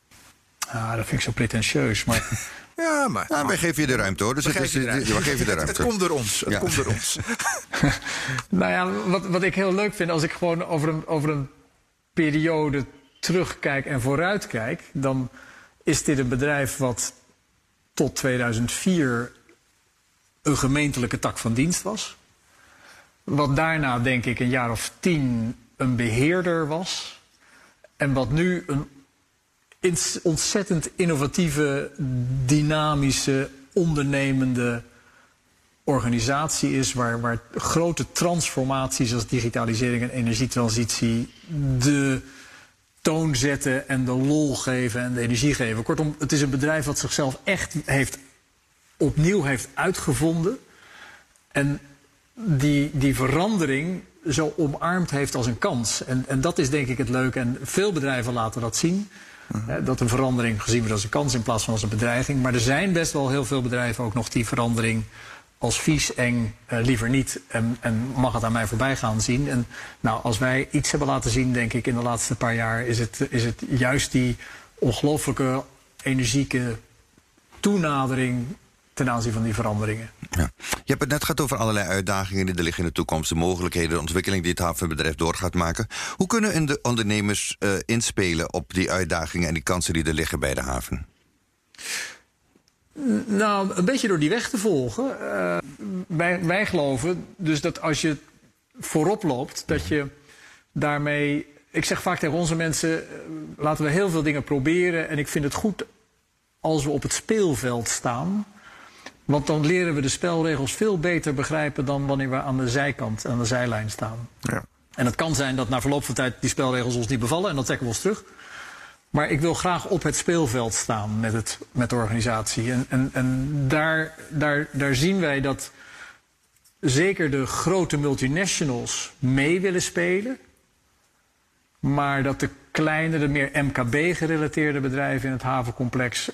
Ah, dat vind ik zo pretentieus. Maar Ja, maar. Nou, wij geven je de ruimte hoor. Dus het, is, de ruimte. we geven je de ruimte. Het, het komt door ons. Het komt door ons. nou ja, wat, wat ik heel leuk vind als ik gewoon over een, over een periode terugkijk en vooruitkijk, dan is dit een bedrijf wat tot 2004 een gemeentelijke tak van dienst was. Wat daarna, denk ik, een jaar of tien een beheerder was. En wat nu een ontzettend innovatieve, dynamische, ondernemende organisatie is. Waar, waar grote transformaties als digitalisering en energietransitie de toon zetten en de lol geven en de energie geven. Kortom, het is een bedrijf wat zichzelf echt heeft, opnieuw heeft uitgevonden. En die, die verandering zo omarmd heeft als een kans. En, en dat is denk ik het leuke. En veel bedrijven laten dat zien. Mhm. Dat een verandering gezien wordt als een kans in plaats van als een bedreiging. Maar er zijn best wel heel veel bedrijven ook nog die verandering als vies, eng, uh, liever niet. En, en, mag het aan mij voorbij gaan zien. En nou, als wij iets hebben laten zien, denk ik, in de laatste paar jaar, is het, is het juist die ongelooflijke, energieke toenadering ten aanzien van die veranderingen. Ja. Je hebt het net gehad over allerlei uitdagingen die er liggen in de toekomst, de mogelijkheden, de ontwikkeling die het havenbedrijf door gaat maken. Hoe kunnen de ondernemers uh, inspelen op die uitdagingen en die kansen die er liggen bij de haven? Nou, een beetje door die weg te volgen. Uh, wij, wij geloven dus dat als je voorop loopt, dat je daarmee. Ik zeg vaak tegen onze mensen: uh, laten we heel veel dingen proberen. En ik vind het goed als we op het speelveld staan. Want dan leren we de spelregels veel beter begrijpen dan wanneer we aan de zijkant, aan de zijlijn staan. Ja. En het kan zijn dat na verloop van tijd die spelregels ons niet bevallen en dan trekken we ons terug. Maar ik wil graag op het speelveld staan met, het, met de organisatie. En, en, en daar, daar, daar zien wij dat zeker de grote multinationals mee willen spelen. Maar dat de kleinere, meer MKB-gerelateerde bedrijven in het havencomplex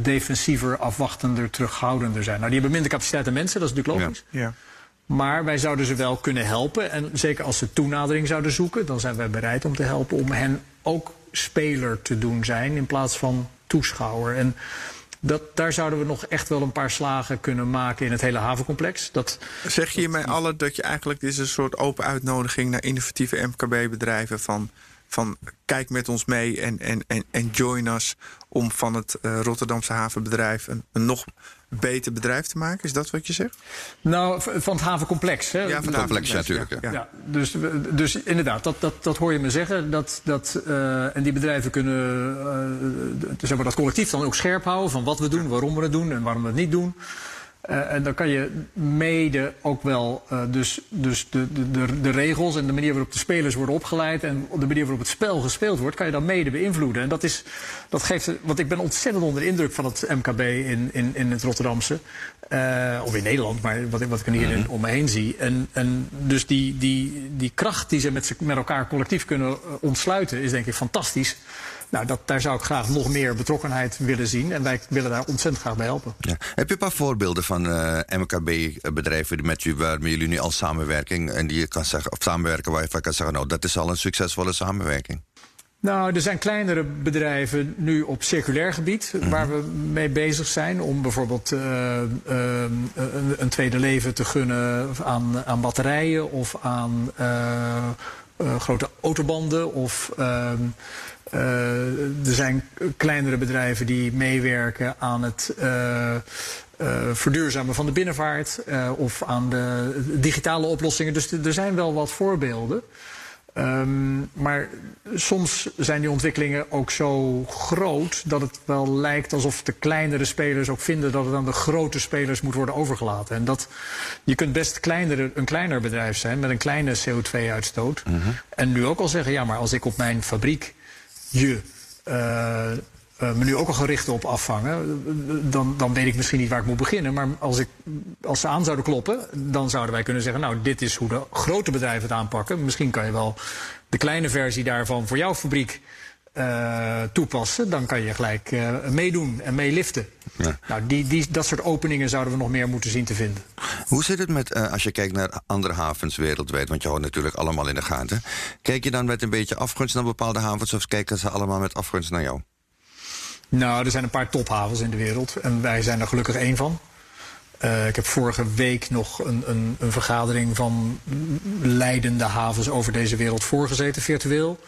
defensiever, afwachtender, terughoudender zijn. Nou, die hebben minder capaciteit dan mensen, dat is natuurlijk logisch. Ja. ja. Maar wij zouden ze wel kunnen helpen. En zeker als ze toenadering zouden zoeken, dan zijn wij bereid om te helpen om hen ook speler te doen zijn in plaats van toeschouwer. En dat, daar zouden we nog echt wel een paar slagen kunnen maken in het hele havencomplex. Dat, zeg je hiermee alle dat je eigenlijk dit is een soort open uitnodiging naar innovatieve MKB-bedrijven van van kijk met ons mee en, en, en, en join us om van het uh, Rotterdamse havenbedrijf een, een, nog beter bedrijf te maken? Is dat wat je zegt? Nou, van het havencomplex. Hè? Ja, van het havencomplex, natuurlijk. Ja, ja. ja, dus, dus inderdaad, dat, dat, dat hoor je me zeggen. Dat, dat, uh, en die bedrijven kunnen uh, zeg maar, dat collectief dan ook scherp houden van wat we doen, waarom we het doen en waarom we het niet doen. Uh, en dan kan je mede ook wel uh, dus, dus de, de, de, regels en de manier waarop de spelers worden opgeleid en de manier waarop het spel gespeeld wordt, kan je dan mede beïnvloeden. En dat, is, dat geeft, want ik ben ontzettend onder de indruk van het MKB in, in, in het Rotterdamse. Uh, of in Nederland, maar wat, wat ik er hier mm -hmm. om me heen zie. En, en dus die, die, die kracht die ze met, met elkaar collectief kunnen ontsluiten, is denk ik fantastisch. Nou, dat, daar zou ik graag nog meer betrokkenheid willen zien. En wij willen daar ontzettend graag bij helpen. Ja. Heb je een paar voorbeelden van uh, MKB-bedrijven met u, waarmee jullie nu al samenwerking en die je kan zeggen, of samenwerken waar je van kan zeggen, nou, dat is al een succesvolle samenwerking? Nou, er zijn kleinere bedrijven nu op circulair gebied -hmm. waar we mee bezig zijn. Om bijvoorbeeld uh, uh, een, een, tweede leven te gunnen aan, aan batterijen of aan grote autobanden of. Uh, er zijn kleinere bedrijven die meewerken aan het uh, uh, verduurzamen van de binnenvaart of aan de digitale oplossingen. Dus er zijn wel wat voorbeelden. Ehm, maar soms zijn die ontwikkelingen ook zo groot dat het wel lijkt alsof de kleinere spelers ook vinden dat het aan de grote spelers moet worden overgelaten. En dat je kunt best kleinere, een kleiner bedrijf zijn met een kleine CO2-uitstoot. En nu ook al zeggen, ja, maar als ik op mijn fabriek je uh, me nu ook al ga richten op afvangen, dan, dan weet ik misschien niet waar ik moet beginnen. Maar als, ik, als ze aan zouden kloppen, dan zouden wij kunnen zeggen: Nou, dit is hoe de grote bedrijven het aanpakken. Misschien kan je wel de kleine versie daarvan voor jouw fabriek uh, toepassen. Dan kan je gelijk uh, meedoen en meeliften. Ja. Nou, die, die, dat soort openingen zouden we nog meer moeten zien te vinden. Hoe zit het met, uh, als je kijkt naar andere havens wereldwijd, want je houdt natuurlijk allemaal in de gaten. Kijk je dan met een beetje afgunst naar bepaalde havens of kijken ze allemaal met afgunst naar jou? Nou, er zijn een paar tophavens in de wereld en wij zijn er gelukkig één van. Uh, ik heb vorige week nog een, een, een, vergadering van leidende havens over deze wereld voorgezeten, virtueel.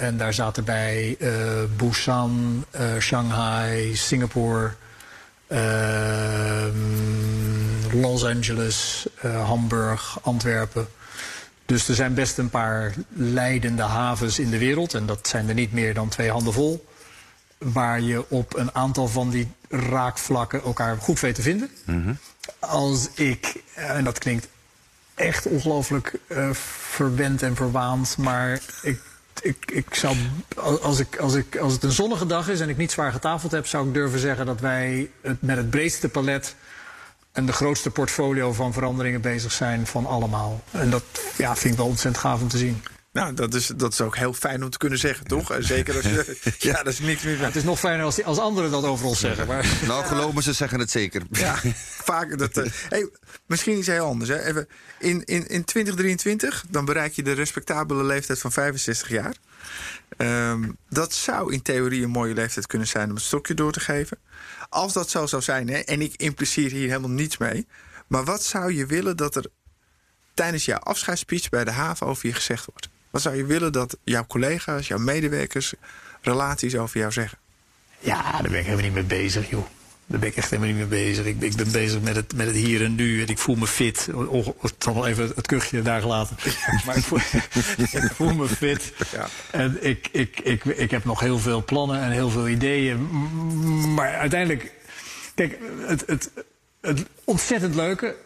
En daar zaten bij uh, Busan, uh, Shanghai, Singapore, Los Angeles, Hamburg, Antwerpen. Dus er zijn best een paar leidende havens in de wereld. En dat zijn er niet meer dan twee handen vol waar je op een aantal van die raakvlakken elkaar goed weet te vinden. Mm -hmm. Als ik, en dat klinkt echt ongelooflijk uh, verwend en verwaand, maar ik, ik, ik zou, als, ik, als, ik, als het een zonnige dag is en ik niet zwaar getafeld heb, zou ik durven zeggen dat wij met het breedste palet en de grootste portfolio van veranderingen bezig zijn van allemaal. En dat ja, vind ik wel ontzettend gaaf om te zien. Nou, dat is, dat is ook heel fijn om te kunnen zeggen, toch? Zeker als je. ja, dat is niks meer. Ja, het is nog fijner als, die, als anderen dat over ons zeggen. Maar... Nou, geloven ze zeggen het zeker. Ja, vaak. Dat, uh, hey, misschien iets heel anders. Hè. Even, in, in, in 2023 dan bereik je de respectabele leeftijd van 65 jaar. Um, dat zou in theorie een mooie leeftijd kunnen zijn om het stokje door te geven. Als dat zo zou zijn, hè, en ik impliceer hier helemaal niets mee. Maar wat zou je willen dat er tijdens jouw afscheidsspeech bij de haven over je gezegd wordt? Wat zou je willen dat jouw collega's, jouw medewerkers relaties over jou zeggen? Ja, daar ben ik helemaal niet mee bezig, joh. Daar ben ik echt helemaal niet mee bezig. Ik, ik ben bezig met het, met het hier en nu en ik voel me fit. Ik zal wel even het kuchje daar gelaten. Maar ik voel, ik voel me fit. Ja. En ik, ik, ik, ik heb nog heel veel plannen en heel veel ideeën. Maar uiteindelijk, kijk, het, het, het ontzettend leuke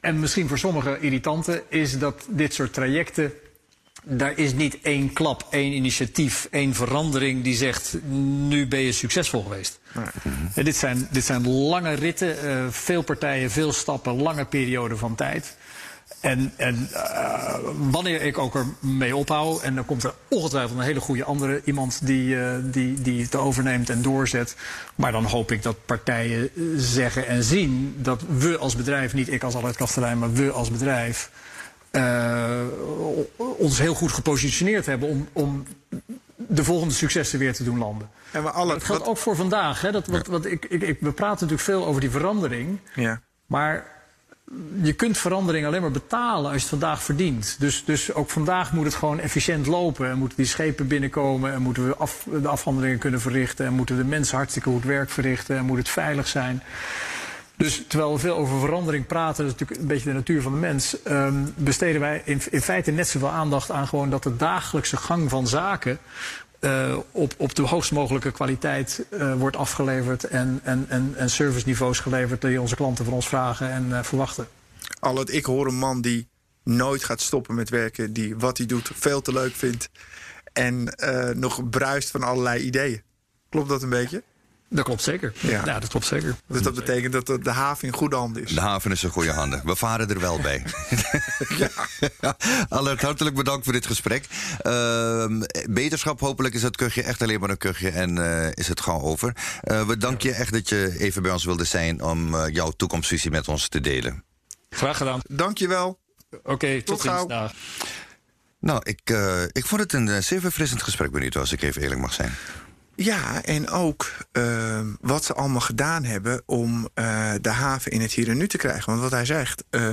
en misschien voor sommigen irritante is dat dit soort trajecten daar is niet één klap, één initiatief, één verandering die zegt: nu ben je succesvol geweest. Nee. dit, zijn, dit zijn lange ritten, uh, veel partijen, veel stappen, lange perioden van tijd. En, en uh, wanneer ik ook ermee ophoud, en dan komt er ongetwijfeld een hele goede andere iemand die, uh, die, die het overneemt en doorzet. Maar dan hoop ik dat partijen zeggen en zien dat we als bedrijf, niet ik als Albert Kastelein, maar we als bedrijf uh, ons heel goed gepositioneerd hebben om, om de volgende successen weer te doen landen. En maar alle, dat geldt wat... ook voor vandaag. Hè? Dat, wat, wat ik, ik, ik, we praten natuurlijk veel over die verandering. Ja. Maar je kunt verandering alleen maar betalen als je het vandaag verdient. Dus, dus ook vandaag moet het gewoon efficiënt lopen. En moeten die schepen binnenkomen. En moeten we af, de afhandelingen kunnen verrichten. En moeten de mensen hartstikke goed werk verrichten. En moet het veilig zijn. Dus terwijl we veel over verandering praten, dat is natuurlijk een beetje de natuur van de mens, um, besteden wij in, in feite net zoveel aandacht aan gewoon dat de dagelijkse gang van zaken uh, op, op de hoogst mogelijke kwaliteit uh, wordt afgeleverd en, en, en, en serviceniveaus geleverd die onze klanten van ons vragen en uh, verwachten. Al het, ik hoor een man die nooit gaat stoppen met werken, die wat hij doet veel te leuk vindt en nog bruist van allerlei ideeën. Klopt dat een beetje? Dat klopt zeker. Ja. dat klopt zeker. Dus dat betekent dat de haven in goede handen is. De haven is in goede handen. We varen er wel bij. ja. Allert, hartelijk bedankt voor dit gesprek. Uh, beterschap, hopelijk is het kuchje echt alleen maar een kuchje en uh, is het gewoon over. Uh, we danken je echt dat je even bij ons wilde zijn om uh, jouw toekomstvisie met ons te delen. Graag gedaan. Dank je wel. Oké, okay, tot, tot ziens. Dag. Nou, ik, ik vond het een zeer verfrissend gesprek, Benito, als ik even eerlijk mag zijn. Ja, en ook uh, wat ze allemaal gedaan hebben om uh, de haven in het hier en nu te krijgen. Want wat hij zegt, uh,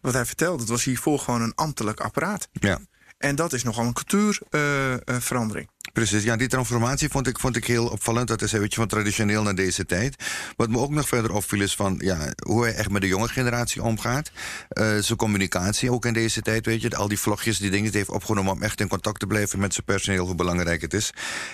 wat hij vertelde, het was hiervoor gewoon een ambtelijk apparaat. Ja. En dat is nogal een cultuurverandering. Precies, ja, die transformatie vond ik, vond ik heel opvallend. Dat is een beetje van traditioneel naar deze tijd. Wat me ook nog verder opviel is van ja, hoe hij echt met de jonge generatie omgaat. Uh, zijn communicatie ook in deze tijd, weet je. Al die vlogjes, die dingen die hij heeft opgenomen om echt in contact te blijven met zijn personeel, hoe belangrijk het is.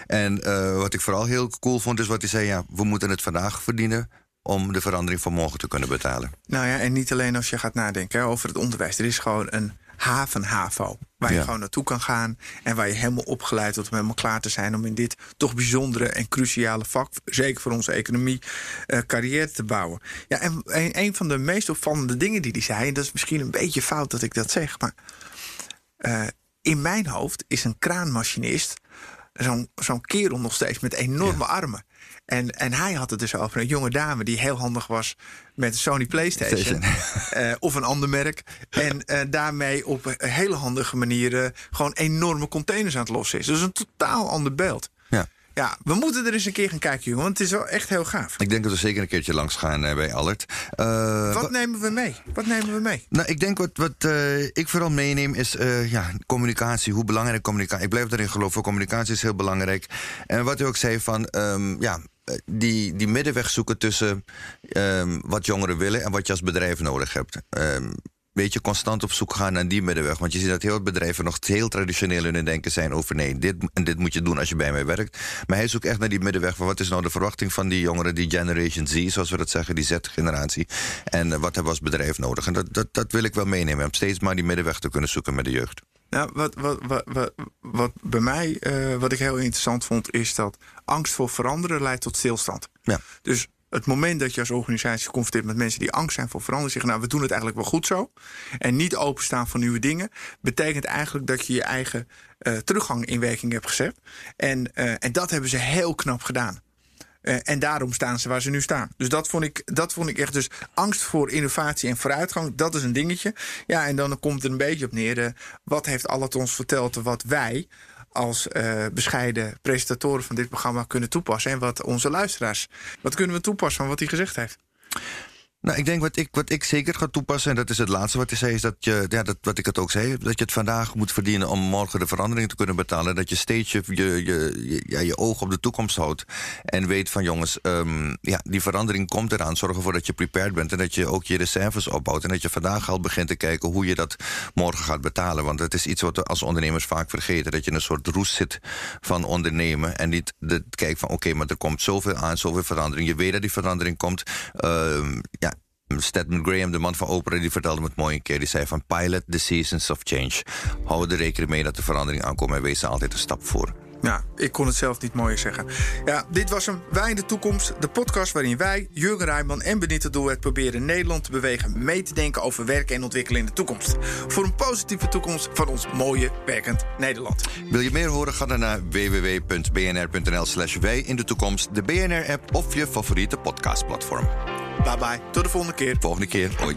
En uh, wat ik vooral heel cool vond, is wat hij zei: ja, we moeten het vandaag verdienen om de verandering van morgen te kunnen betalen. Nou ja, en niet alleen als je gaat nadenken over het onderwijs. Er is gewoon een haven-HAVO. Waar je gewoon naartoe kan gaan. En waar je helemaal opgeleid wordt om helemaal klaar te zijn om in dit toch bijzondere en cruciale vak, zeker voor onze economie, uh, carrière te bouwen. Ja, en een, een, van de meest opvallende dingen die hij zei, en dat is misschien een beetje fout dat ik dat zeg, maar uh, in mijn hoofd is een kraanmachinist zo'n zo'n kerel nog steeds met enorme armen. En, en hij had het dus over een jonge dame die heel handig was met een Sony PlayStation. uh, of een ander merk. En uh, daarmee op hele handige manier gewoon enorme containers aan het lossen is. Dus een totaal ander beeld. Ja. We moeten er eens een keer gaan kijken, jongen. Want het is wel echt heel gaaf. Ik denk dat we zeker een keertje langs gaan uh, bij Allert. Uh, wat nemen we mee? Wat nemen we mee? Nou, ik denk wat, wat uh, ik vooral meeneem is ja, communicatie. Hoe belangrijk communicatie. Ik blijf erin geloven. Communicatie is heel belangrijk. En wat u ook zei van um, ja, die, die middenweg zoeken tussen um, wat jongeren willen en wat je als bedrijf nodig hebt. Um, beetje constant op zoek gaan naar die middenweg. Want je ziet dat heel veel bedrijven nog heel traditioneel in hun denken zijn over nee, dit en dit moet je doen als je bij mij werkt. Maar hij zoekt echt naar die middenweg van wat is nou de verwachting van die jongeren, die Generation Z, zoals we dat zeggen, die Z-generatie. En uh, wat hebben we als bedrijf nodig. En dat, dat, dat wil ik wel meenemen, om steeds maar die middenweg te kunnen zoeken met de jeugd. Nou, wat, wat, wat, wat, wat bij mij, uh, wat ik heel interessant vond, is dat angst voor veranderen leidt tot stilstand. Ja. Dus het moment dat je als organisatie geconfronteerd met mensen die angst zijn voor verandering, zeggen: Nou, we doen het eigenlijk wel goed zo. En niet openstaan voor nieuwe dingen, betekent eigenlijk dat je je eigen uh, teruggang in werking hebt gezet. En, uh, en dat hebben ze heel knap gedaan. Uh, en daarom staan ze waar ze nu staan. Dus dat vond, ik, dat vond ik echt. Dus angst voor innovatie en vooruitgang, dat is een dingetje. Ja, en dan komt het een beetje op neer. wat heeft Allat ons verteld wat wij als uh, bescheiden presentatoren van dit programma kunnen toepassen. En wat onze luisteraars, wat kunnen we toepassen van wat hij gezegd heeft? Nou, ik denk wat ik, wat ik zeker ga toepassen, en dat is het laatste wat hij zei, is dat je, ja, dat, wat ik het ook zei, dat je het vandaag moet verdienen om morgen de verandering te kunnen betalen. Dat je steeds je, je, je, ja, je oog op de toekomst houdt. En weet van jongens, um, ja, die verandering komt eraan. Zorg ervoor dat je prepared bent en dat je ook je reserves opbouwt. En dat je vandaag al begint te kijken hoe je dat morgen gaat betalen. Want het is iets wat we als ondernemers vaak vergeten. Dat je in een soort roes zit van ondernemen. En niet de, kijkt van oké, maar er komt zoveel aan, zoveel verandering. Je weet dat die verandering komt. Um, ja, Stedman Graham, de man van opera, die vertelde me het mooi een keer. Die zei van pilot the seasons of change. Hou er rekening mee dat de verandering aankomt en wees er altijd een stap voor. Ja, ik kon het zelf niet mooier zeggen. Ja, dit was hem. Wij in de toekomst. De podcast waarin wij, Jurgen Rijman en Benita Doelwet proberen Nederland te bewegen mee te denken over werken en ontwikkelen in de toekomst. Voor een positieve toekomst van ons mooie, werkend Nederland. Wil je meer horen? Ga dan naar www.bnr.nl slash wij in de toekomst, de BNR-app of je favoriete podcastplatform. Bye bye. Tot de volgende keer. Volgende keer. Hoi.